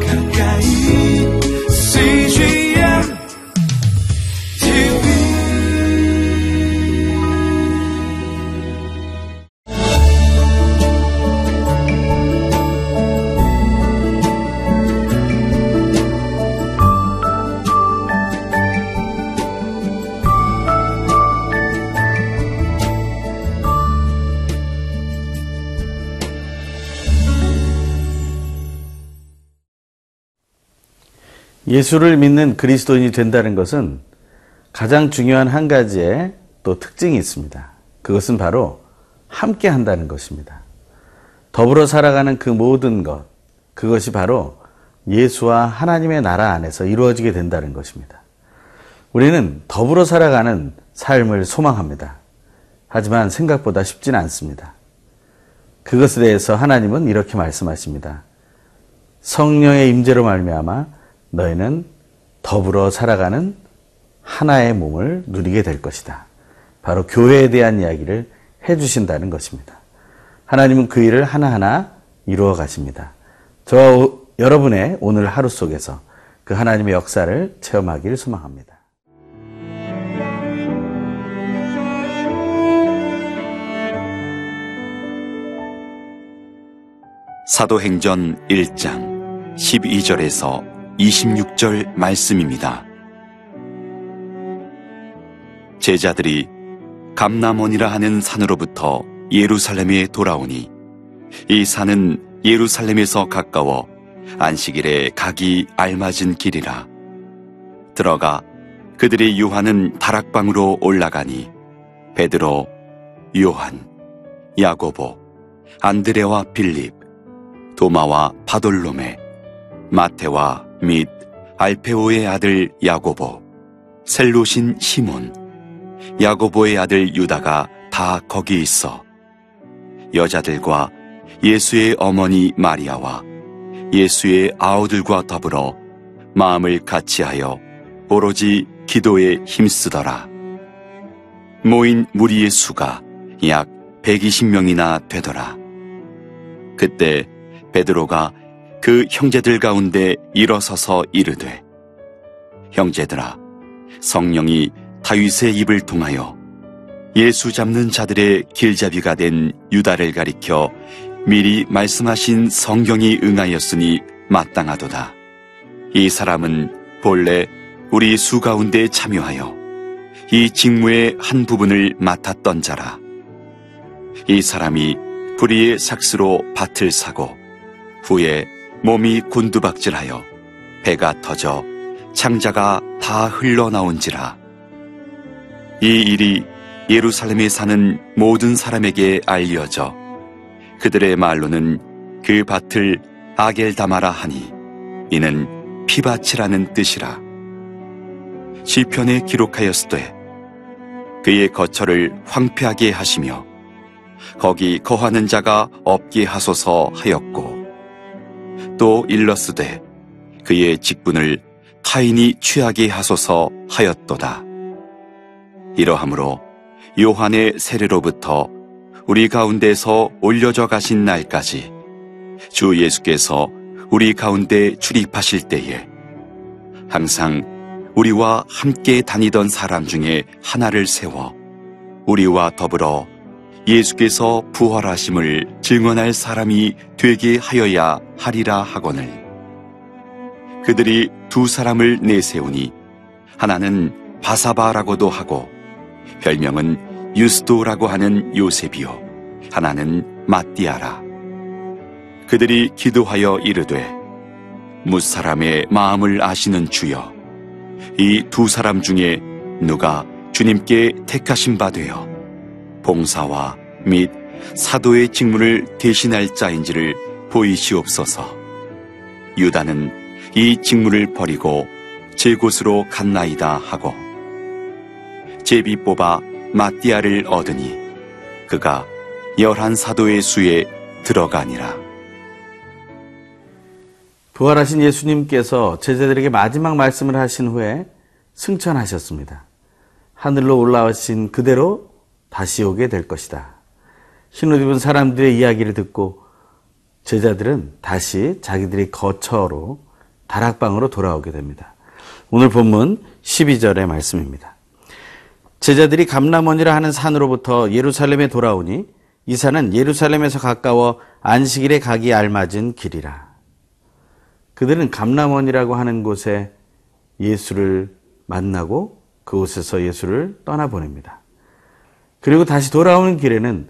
가까 예수를 믿는 그리스도인이 된다는 것은 가장 중요한 한 가지의 또 특징이 있습니다. 그것은 바로 함께 한다는 것입니다. 더불어 살아가는 그 모든 것, 그것이 바로 예수와 하나님의 나라 안에서 이루어지게 된다는 것입니다. 우리는 더불어 살아가는 삶을 소망합니다. 하지만 생각보다 쉽지는 않습니다. 그것에 대해서 하나님은 이렇게 말씀하십니다. 성령의 임재로 말미암아 너희는 더불어 살아가는 하나의 몸을 누리게 될 것이다. 바로 교회에 대한 이야기를 해 주신다는 것입니다. 하나님은 그 일을 하나하나 이루어 가십니다. 저 여러분의 오늘 하루 속에서 그 하나님의 역사를 체험하기를 소망합니다. 사도행전 1장 12절에서 26절 말씀입니다. 제자들이 감남원이라 하는 산으로부터 예루살렘에 돌아오니 이 산은 예루살렘에서 가까워 안식일에 가기 알맞은 길이라 들어가 그들의 유하는 다락방으로 올라가니 베드로, 요한, 야고보, 안드레와 빌립, 도마와 바돌로메, 마테와 및 알페오의 아들 야고보, 셀로신 시몬, 야고보의 아들 유다가 다 거기 있어 여자들과 예수의 어머니 마리아와 예수의 아우들과 더불어 마음을 같이하여 오로지 기도에 힘쓰더라. 모인 무리의 수가 약 120명이나 되더라. 그때 베드로가 그 형제들 가운데 일어서서 이르되 형제들아 성령이 다윗의 입을 통하여 예수 잡는 자들의 길잡이가 된 유다를 가리켜 미리 말씀하신 성경이 응하였으니 마땅하도다. 이 사람은 본래 우리 수 가운데 참여하여 이 직무의 한 부분을 맡았던 자라. 이 사람이 불의의 삭스로 밭을 사고 후에 몸이 곤두박질하여 배가 터져 창자가 다 흘러나온지라. 이 일이 예루살렘에 사는 모든 사람에게 알려져 그들의 말로는 그 밭을 아겔다마라 하니 이는 피밭이라는 뜻이라. 시편에 기록하였으되 그의 거처를 황폐하게 하시며 거기 거하는 자가 없게 하소서 하였고 또 일러스되 그의 직분을 타인이 취하게 하소서 하였도다. 이러하므로 요한의 세례로부터 우리 가운데서 올려져 가신 날까지 주 예수께서 우리 가운데 출입하실 때에 항상 우리와 함께 다니던 사람 중에 하나를 세워 우리와 더불어 예수께서 부활하심을 증언할 사람이 되게 하여야 하리라 하거늘. 그들이 두 사람을 내세우니 하나는 바사바라고도 하고 별명은 유스도라고 하는 요셉이요 하나는 마띠아라. 그들이 기도하여 이르되 무사람의 마음을 아시는 주여 이 두 사람 중에 누가 주님께 택하신 바 되어 봉사와 및 사도의 직무를 대신할 자인지를 보이시옵소서. 유다는 이 직무를 버리고 제 곳으로 갔나이다 하고 제비 뽑아 마띠아를 얻으니 그가 열한 사도의 수에 들어가니라. 부활하신 예수님께서 제자들에게 마지막 말씀을 하신 후에 승천하셨습니다. 하늘로 올라오신 그대로 다시 오게 될 것이다. 흰옷 입은 사람들의 이야기를 듣고 제자들은 다시 자기들이 거처로 다락방으로 돌아오게 됩니다. 오늘 본문 12절의 말씀입니다. 제자들이 감람원이라 하는 산으로부터 예루살렘에 돌아오니 이 산은 예루살렘에서 가까워 안식일에 가기 알맞은 길이라. 그들은 감람원이라고 하는 곳에 예수를 만나고 그곳에서 예수를 떠나보냅니다. 그리고 다시 돌아오는 길에는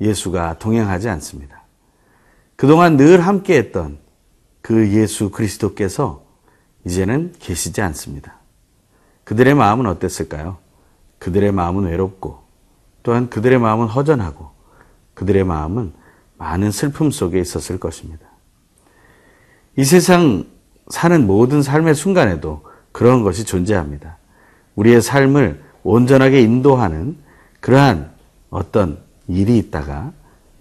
예수가 동행하지 않습니다. 그동안 늘 함께 했던 그 예수 그리스도께서 이제는 계시지 않습니다. 그들의 마음은 어땠을까요? 그들의 마음은 외롭고 또한 그들의 마음은 허전하고 그들의 마음은 많은 슬픔 속에 있었을 것입니다. 이 세상 사는 모든 삶의 순간에도 그런 것이 존재합니다. 우리의 삶을 온전하게 인도하는 그러한 어떤 일이 있다가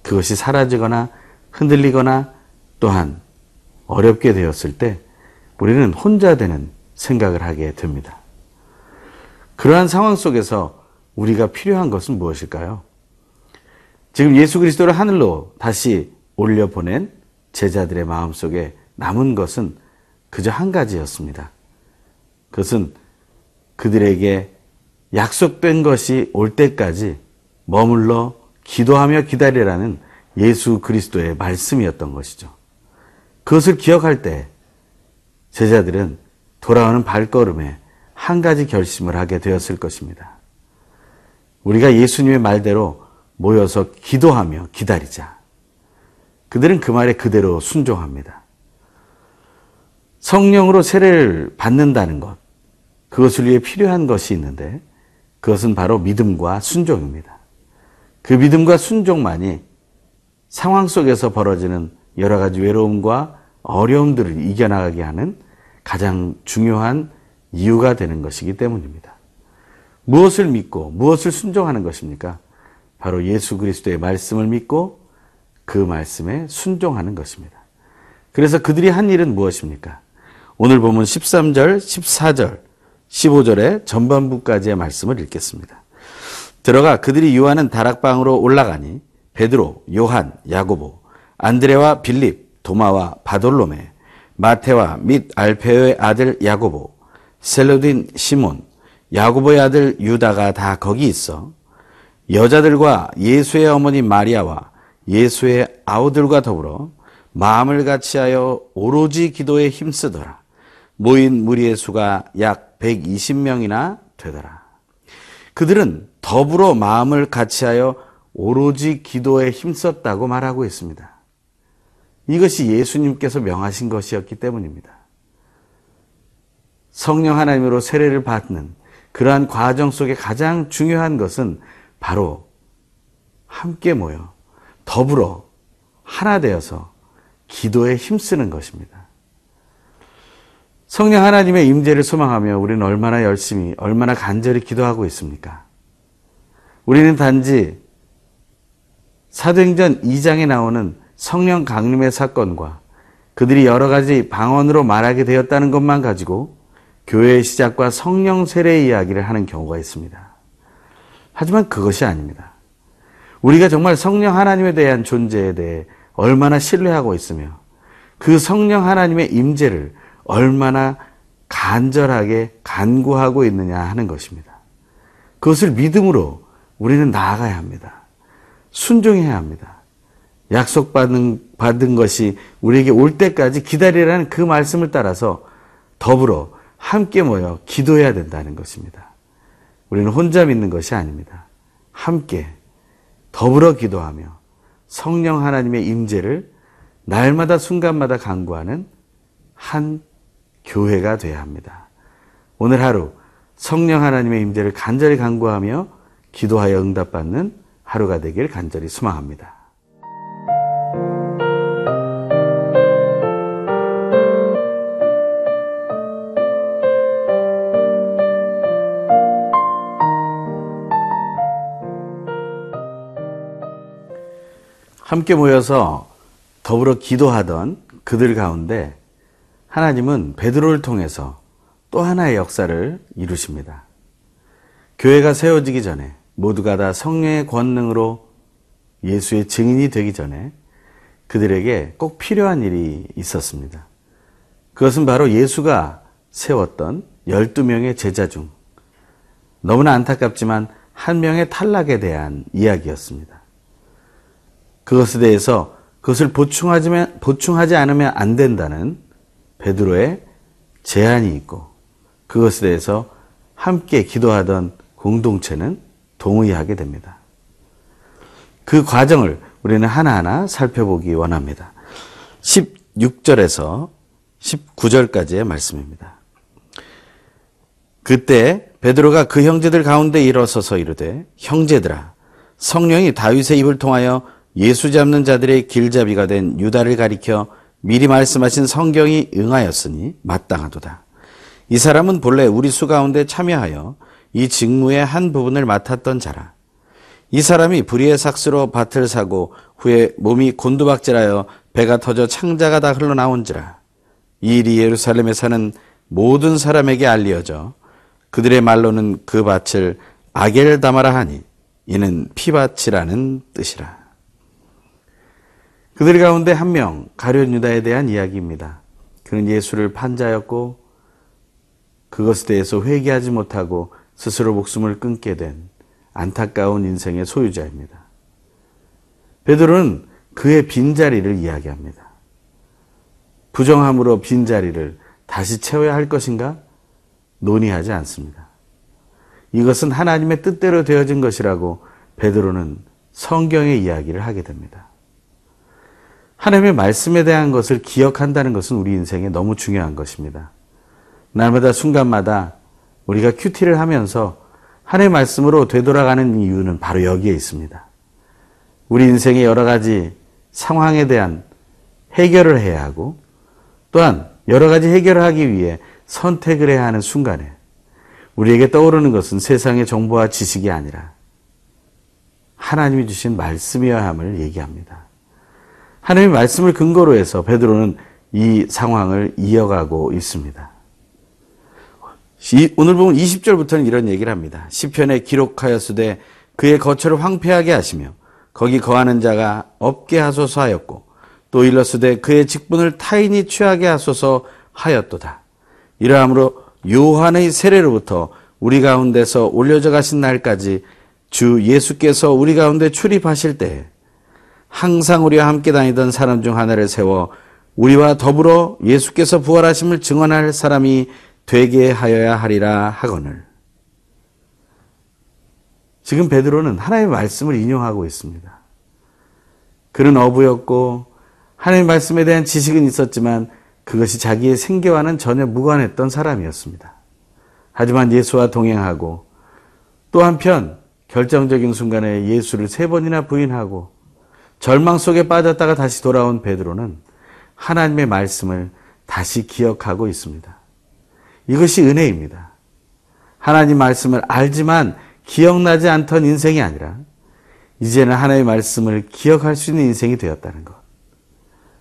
그것이 사라지거나 흔들리거나 또한 어렵게 되었을 때 우리는 혼자 되는 생각을 하게 됩니다. 그러한 상황 속에서 우리가 필요한 것은 무엇일까요? 지금 예수 그리스도를 하늘로 다시 올려보낸 제자들의 마음 속에 남은 것은 그저 한 가지였습니다. 그것은 그들에게 약속된 것이 올 때까지 머물러 기도하며 기다리라는 예수 그리스도의 말씀이었던 것이죠. 그것을 기억할 때 제자들은 돌아오는 발걸음에 한 가지 결심을 하게 되었을 것입니다. 우리가 예수님의 말대로 모여서 기도하며 기다리자. 그들은 그 말에 그대로 순종합니다. 성령으로 세례를 받는다는 것, 그것을 위해 필요한 것이 있는데 그것은 바로 믿음과 순종입니다. 그 믿음과 순종만이 상황 속에서 벌어지는 여러 가지 외로움과 어려움들을 이겨나가게 하는 가장 중요한 이유가 되는 것이기 때문입니다. 무엇을 믿고 무엇을 순종하는 것입니까? 바로 예수 그리스도의 말씀을 믿고 그 말씀에 순종하는 것입니다. 그래서 그들이 한 일은 무엇입니까? 오늘 보면 13절, 14절, 15절의 전반부까지의 말씀을 읽겠습니다. 들어가 그들이 유하는 다락방으로 올라가니 베드로, 요한, 야고보, 안드레와 빌립, 도마와 바돌로메, 마테와 및 알페오의 아들 야고보, 셀로딘 시몬, 야고보의 아들 유다가 다 거기 있어 여자들과 예수의 어머니 마리아와 예수의 아우들과 더불어 마음을 같이하여 오로지 기도에 힘쓰더라. 모인 무리의 수가 약 120명이나 되더라. 그들은 더불어 마음을 같이하여 오로지 기도에 힘썼다고 말하고 있습니다. 이것이 예수님께서 명하신 것이었기 때문입니다. 성령 하나님으로 세례를 받는 그러한 과정 속에 가장 중요한 것은 바로 함께 모여 더불어 하나 되어서 기도에 힘쓰는 것입니다. 성령 하나님의 임재를 소망하며 우리는 얼마나 열심히 얼마나 간절히 기도하고 있습니까? 우리는 단지 사도행전 2장에 나오는 성령 강림의 사건과 그들이 여러 가지 방언으로 말하게 되었다는 것만 가지고 교회의 시작과 성령 세례 이야기를 하는 경우가 있습니다. 하지만 그것이 아닙니다. 우리가 정말 성령 하나님에 대한 존재에 대해 얼마나 신뢰하고 있으며 그 성령 하나님의 임재를 얼마나 간절하게 간구하고 있느냐 하는 것입니다. 그것을 믿음으로 우리는 나아가야 합니다. 순종해야 합니다. 약속받은 받은 것이 우리에게 올 때까지 기다리라는 그 말씀을 따라서 더불어 함께 모여 기도해야 된다는 것입니다. 우리는 혼자 믿는 것이 아닙니다. 함께 더불어 기도하며 성령 하나님의 임재를 날마다 순간마다 강구하는 한 교회가 되어야 합니다. 오늘 하루 성령 하나님의 임재를 간절히 간구하며 기도하여 응답받는 하루가 되길 간절히 소망합니다. 함께 모여서 더불어 기도하던 그들 가운데 하나님은 베드로를 통해서 또 하나의 역사를 이루십니다. 교회가 세워지기 전에 모두가 다 성령의 권능으로 예수의 증인이 되기 전에 그들에게 꼭 필요한 일이 있었습니다. 그것은 바로 예수가 세웠던 12명의 제자 중 너무나 안타깝지만 한 명의 탈락에 대한 이야기였습니다. 그것에 대해서 그것을 보충하지, 않으면 안 된다는 베드로의 제안이 있고 그것에 대해서 함께 기도하던 공동체는 동의하게 됩니다. 그 과정을 우리는 하나하나 살펴보기 원합니다. 16절에서 19절까지의 말씀입니다. 그때 베드로가 그 형제들 가운데 일어서서 이르되 형제들아 성령이 다윗의 입을 통하여 예수 잡는 자들의 길잡이가 된 유다를 가리켜 미리 말씀하신 성경이 응하였으니 마땅하도다. 이 사람은 본래 우리 수 가운데 참여하여 이 직무의 한 부분을 맡았던 자라. 이 사람이 불의의 삭스로 밭을 사고 후에 몸이 곤두박질하여 배가 터져 창자가 다 흘러나온지라. 이 일이 예루살렘에 사는 모든 사람에게 알리어져 그들의 말로는 그 밭을 아겔 다마라 하니 이는 피밭이라는 뜻이라. 그들 가운데 한 명 가룟 유다에 대한 이야기입니다. 그는 예수를 판자였고 그것에 대해서 회개하지 못하고 스스로 목숨을 끊게 된 안타까운 인생의 소유자입니다. 베드로는 그의 빈자리를 이야기합니다. 부정함으로 빈자리를 다시 채워야 할 것인가? 논의하지 않습니다. 이것은 하나님의 뜻대로 되어진 것이라고 베드로는 성경의 이야기를 하게 됩니다. 하나님의 말씀에 대한 것을 기억한다는 것은 우리 인생에 너무 중요한 것입니다. 날마다 순간마다 우리가 큐티를 하면서 하나님의 말씀으로 되돌아가는 이유는 바로 여기에 있습니다. 우리 인생의 여러 가지 상황에 대한 해결을 해야 하고 또한 여러 가지 해결을 하기 위해 선택을 해야 하는 순간에 우리에게 떠오르는 것은 세상의 정보와 지식이 아니라 하나님이 주신 말씀이어야 함을 얘기합니다. 하나님의 말씀을 근거로 해서 베드로는 이 상황을 이어가고 있습니다. 오늘 보면 20절부터는 이런 얘기를 합니다. 시편에 기록하였으되 그의 거처를 황폐하게 하시며 거기 거하는 자가 없게 하소서 하였고 또 일렀으되 그의 직분을 타인이 취하게 하소서 하였도다. 이러함으로 요한의 세례로부터 우리 가운데서 올려져 가신 날까지 주 예수께서 우리 가운데 출입하실 때 항상 우리와 함께 다니던 사람 중 하나를 세워 우리와 더불어 예수께서 부활하심을 증언할 사람이 되게 하여야 하리라 하거늘. 지금 베드로는 하나님의 말씀을 인용하고 있습니다. 그는 어부였고 하나님의 말씀에 대한 지식은 있었지만 그것이 자기의 생계와는 전혀 무관했던 사람이었습니다. 하지만 예수와 동행하고 또 한편 결정적인 순간에 예수를 세 번이나 부인하고 절망 속에 빠졌다가 다시 돌아온 베드로는 하나님의 말씀을 다시 기억하고 있습니다. 이것이 은혜입니다. 하나님 말씀을 알지만 기억나지 않던 인생이 아니라 이제는 하나님의 말씀을 기억할 수 있는 인생이 되었다는 것.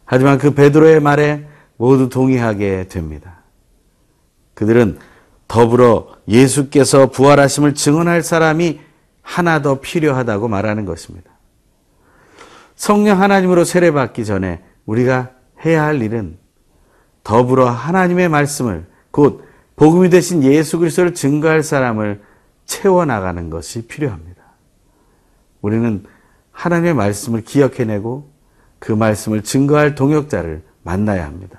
하지만 그 베드로의 말에 모두 동의하게 됩니다. 그들은 더불어 예수께서 부활하심을 증언할 사람이 하나 더 필요하다고 말하는 것입니다. 성령 하나님으로 세례받기 전에 우리가 해야 할 일은 더불어 하나님의 말씀을 곧 복음이 되신 예수 그리스도를 증거할 사람을 채워 나가는 것이 필요합니다. 우리는 하나님의 말씀을 기억해내고 그 말씀을 증거할 동역자를 만나야 합니다.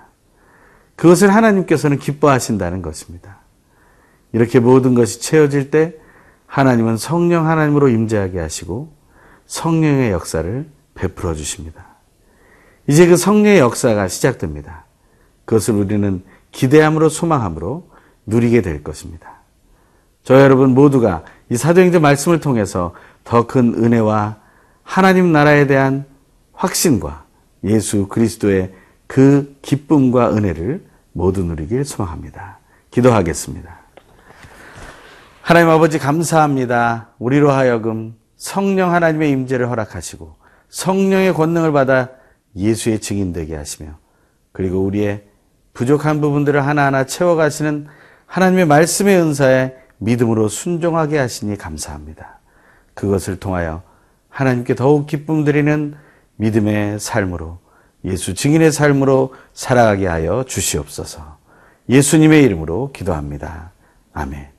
그것을 하나님께서는 기뻐하신다는 것입니다. 이렇게 모든 것이 채워질 때 하나님은 성령 하나님으로 임재하게 하시고 성령의 역사를 베풀어 주십니다. 이제 그 성령의 역사가 시작됩니다. 그것을 우리는 기대함으로 소망함으로 누리게 될 것입니다. 저 여러분 모두가 이 사도행전 말씀을 통해서 더 큰 은혜와 하나님 나라에 대한 확신과 예수 그리스도의 그 기쁨과 은혜를 모두 누리길 소망합니다. 기도하겠습니다. 하나님 아버지 감사합니다. 우리로 하여금 성령 하나님의 임재를 허락하시고 성령의 권능을 받아 예수의 증인 되게 하시며 그리고 우리의 부족한 부분들을 하나하나 채워가시는 하나님의 말씀의 은사에 믿음으로 순종하게 하시니 감사합니다. 그것을 통하여 하나님께 더욱 기쁨 드리는 믿음의 삶으로 예수 증인의 삶으로 살아가게 하여 주시옵소서. 예수님의 이름으로 기도합니다. 아멘.